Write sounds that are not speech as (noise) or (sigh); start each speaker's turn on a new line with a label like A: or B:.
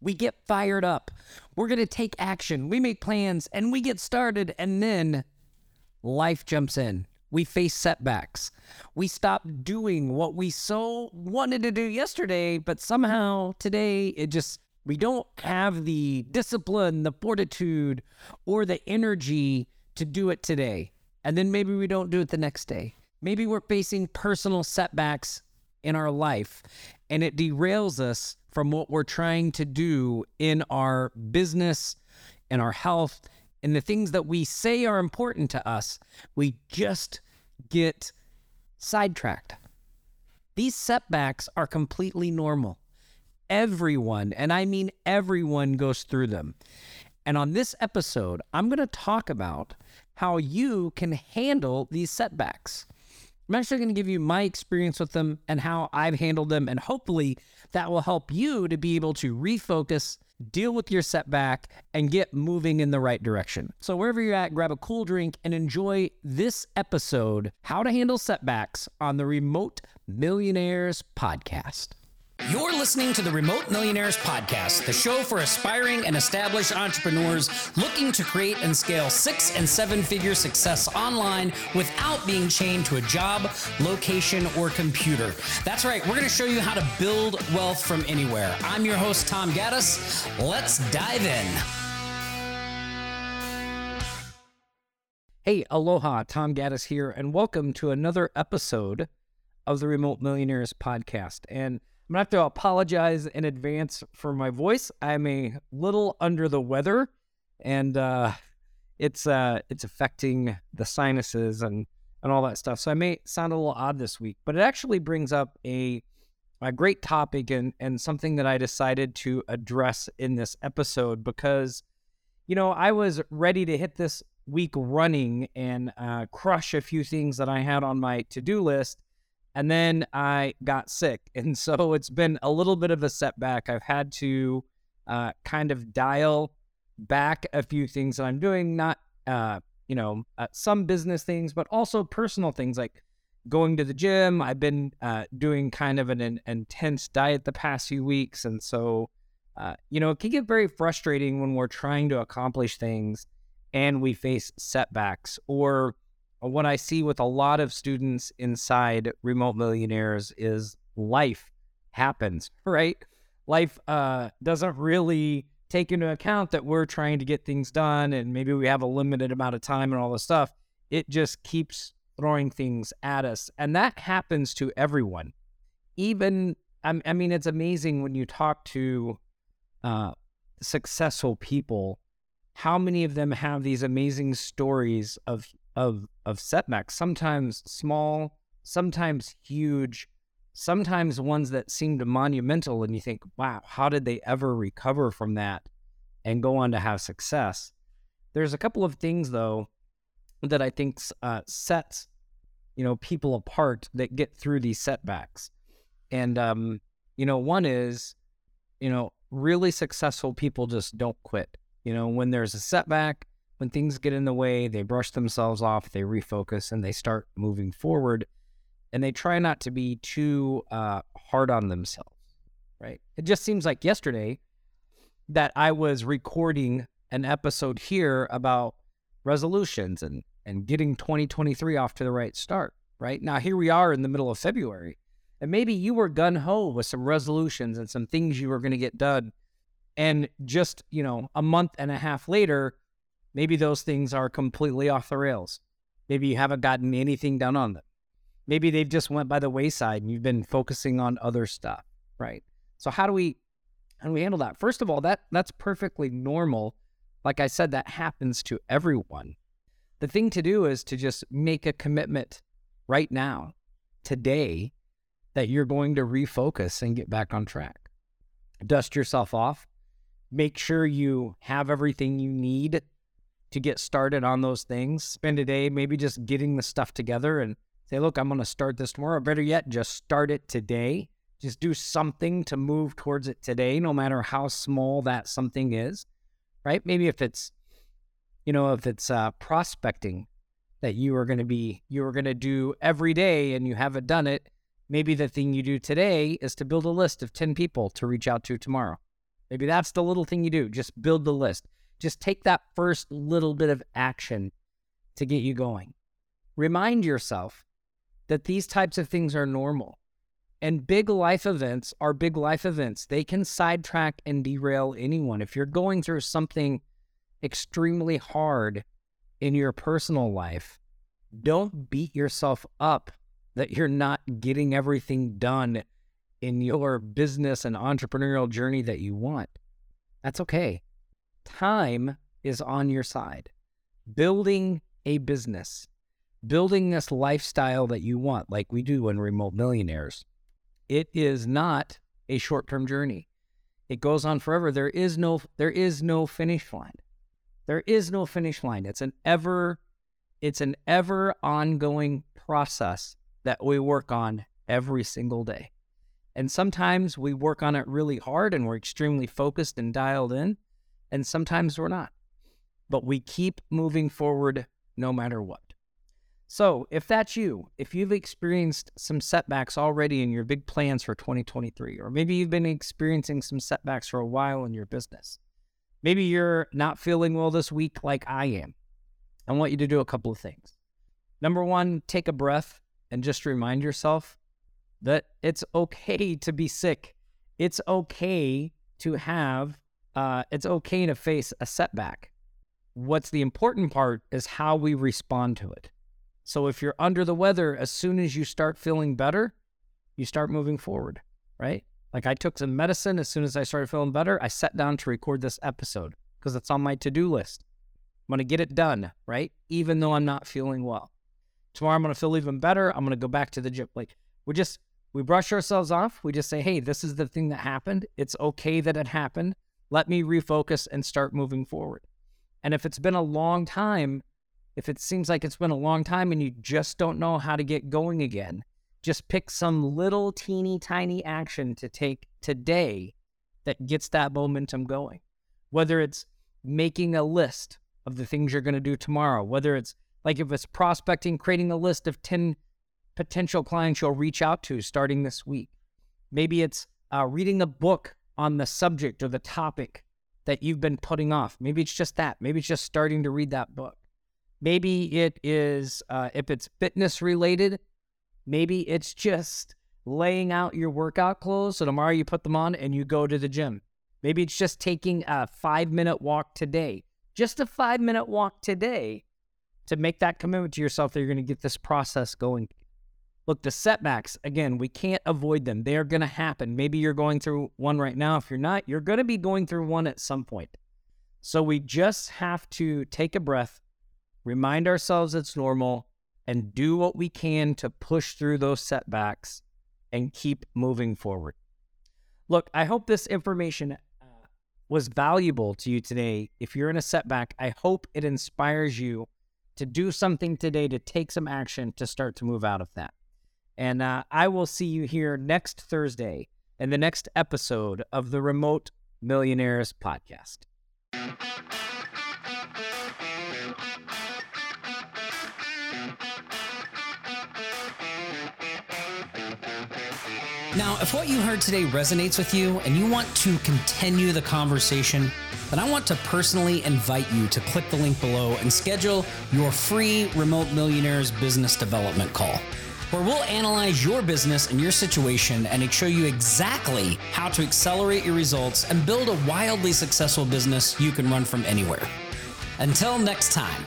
A: We get fired up. We're going to take action. We make plans and we get started. And then life jumps in. We face setbacks. We stop doing what we so wanted to do yesterday, but somehow today it just, we don't have the discipline, the fortitude, or the energy to do it today. And then maybe we don't do it the next day. Maybe we're facing personal setbacks in our life and it derails us from what we're trying to do in our business, in our health, and the things that we say are important to us. We just get sidetracked. These setbacks are completely normal. Everyone, and I mean everyone, goes through them. And on this episode, I'm going to talk about how you can handle these setbacks. I'm actually going to give you my experience with them and how I've handled them. And hopefully, that will help you to be able to refocus, deal with your setback, and get moving in the right direction. So, wherever you're at, grab a cool drink and enjoy this episode How to Handle Setbacks on the Remote Millionaires Podcast. You're listening to the Remote Millionaires Podcast, the show for aspiring and established entrepreneurs looking to create and scale six and seven figure success online without being chained to a job, location, or computer. That's right, we're going to show you how to build wealth from anywhere. I'm your host, Tom Gaddis. Let's dive in. Hey, aloha, Tom Gaddis here, and welcome to another episode of the Remote Millionaires Podcast. And I'm gonna have to apologize in advance for my voice. I'm a little under the weather, and uh, it's uh, it's affecting the sinuses and and all that stuff. So I may sound a little odd this week, but it actually brings up a a great topic and and something that I decided to address in this episode because you know I was ready to hit this week running and uh, crush a few things that I had on my to do list and then I got sick. (laughs) And so it's been a little bit of a setback. I've had to uh, kind of dial back a few things that I'm doing, not, uh, you know, uh, some business things, but also personal things like going to the gym. I've been uh, doing kind of an, an, intense diet the past few weeks. And so, uh, you know, it can get very frustrating when we're trying to accomplish things and we face setbacks or what I see with a lot of students inside Remote Millionaires is life happens, (laughs) right? Life uh, doesn't really take into account that we're trying to get things done and maybe we have a limited amount of time and all this stuff. It just keeps throwing things at us. And that happens to everyone. Even, I mean, it's amazing when you talk to uh, successful people, how many of them have these amazing stories of of of setbacks, sometimes small, sometimes huge, sometimes ones that seemed monumental and you think, wow, how did they ever recover from that and go on to have success? There's a couple of things though that I think uh, sets you know people apart that get through these setbacks, and um, you know one is you know really successful people just don't quit. You know when there's a setback, when things get in the way, they brush themselves off, they refocus, and they start moving forward. And they try not to be too uh, hard on themselves, right? It just seems like yesterday that I was recording an episode here about resolutions and, and getting 2023 off to the right start, right? Now, here we are in the middle of February. And maybe you were gun ho with some resolutions and some things you were going to get done. And just, you know, a month and a half later, Maybe those things are completely off the rails. Maybe you haven't gotten anything done on them. Maybe they've just went by the wayside and you've been focusing on other stuff, right? So how do we how do we handle that? First of all, that that's perfectly normal. Like I said, that happens to everyone. The thing to do is to just make a commitment right now, today, that you're going to refocus and get back on track. Dust yourself off. Make sure you have everything you need to get started on those things. Spend a day maybe just getting the stuff together and say, look, I'm going to start this tomorrow. Better yet, just start it today. Just do something to move towards it today, no matter how small that something is, right? Maybe if it's, you know, if it's uh, prospecting that you are going to be, you are going to do every day and you haven't done it. Maybe the thing you do today is to build a list of 10 people to reach out to tomorrow, Maybe that's the little thing you do. Just build the list. Just take that first little bit of action to get you going. Remind yourself that these types of things are normal. And big life events are big life events. They can sidetrack and derail anyone. If you're going through something extremely hard in your personal life, don't beat yourself up that you're not getting everything done in your business and entrepreneurial journey that you want. That's okay. Time is on your side. Building a business, building this lifestyle that you want, like we do in Remote Millionaires, it is not a short-term journey. It goes on forever. There is no there is no finish line. There is no finish line. It's an ever it's an ever ongoing process that we work on every single day. And sometimes we work on it really hard and we're extremely focused and dialed in, and sometimes we're not. But we keep moving forward no matter what. So, if that's you, if you've experienced some setbacks already in your big plans for 2023, or maybe you've been experiencing some setbacks for a while in your business, maybe you're not feeling well this week like I am, I want you to do a couple of things. Number one, take a breath and just remind yourself that it's okay to be sick. It's okay to have, uh, it's okay to face a setback. What's the important part is how we respond to it. So if you're under the weather, as soon as you start feeling better, you start moving forward, right? Like I took some medicine as soon as I started feeling better. I sat down to record this episode because it's on my to do list. I'm going to get it done, right? Even though I'm not feeling well. Tomorrow I'm going to feel even better. I'm going to go back to the gym. Like we just we brush ourselves off. We just say, "Hey, this is the thing that happened. It's okay that it happened. Let me refocus and start moving forward." And if it's been a long time, if it seems like it's been a long time and you just don't know how to get going again, just pick some little teeny tiny action to take today that gets that momentum going. Whether it's making a list of the things you're going to do tomorrow, whether it's like if it's prospecting, creating a list of 10 potential clients you'll reach out to starting this week. Maybe it's uh, reading a book on the subject or the topic that you've been putting off. Maybe it's just that. Maybe it's just starting to read that book. Maybe it is, uh, if it's fitness related, maybe it's just laying out your workout clothes. So tomorrow you put them on and you go to the gym. Maybe it's just taking a five minute walk today. Just a five minute walk today to make that commitment to yourself that you're going to get this process going. Look, the setbacks, again, we can't avoid them. They are going to happen. Maybe you're going through one right now. If you're not, you're going to be going through one at some point. So we just have to take a breath, remind ourselves it's normal, and do what we can to push through those setbacks and keep moving forward. Look, I hope this information uh, was valuable to you today. If you're in a setback, I hope it inspires you to do something today to take some action to start to move out of that. And uh, I will see you here next Thursday in the next episode of the Remote Millionaires Podcast.
B: Now, if what you heard today resonates with you and you want to continue the conversation, then I want to personally invite you to click the link below and schedule your free Remote Millionaires Business Development Call, where we'll analyze your business and your situation and show you exactly how to accelerate your results and build a wildly successful business you can run from anywhere. Until next time.